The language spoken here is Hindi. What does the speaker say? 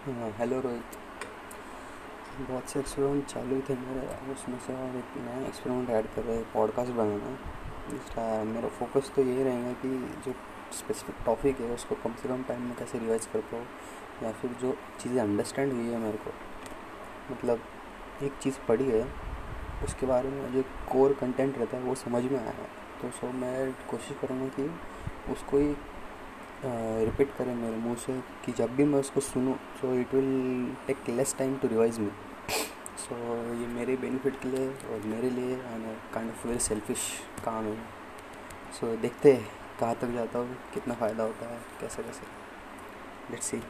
हाँ, हेलो रोहित। बहुत से एक्सपेरिमेंट चालू ही थे मेरे उसमें से और एक नया एक्सपेरिमेंट ऐड कर रहे हैं पॉडकास्ट बनाना। इसका मेरा फोकस तो यही रहेगा कि जो स्पेसिफिक टॉपिक है उसको कम से कम टाइम में कैसे रिवाइज कर पाओ या फिर जो चीज़ें अंडरस्टैंड हुई है मेरे को। मतलब एक चीज़ पढ़ी है उसके बारे में जो कोर कंटेंट रहता है वो समझ में आया है। तो सो मैं कोशिश करूँगा कि उसको ही रिपीट करें मेरे मुँह से कि जब भी मैं उसको सुनूं so it will take less time to revise me so ये मेरे बेनिफिट के लिए और मेरे लिए and kind of very selfish काम है। सो so, देखते हैं कहाँ तक जाता हूँ कितना फ़ायदा होता है कैसे कैसे लेट्स सी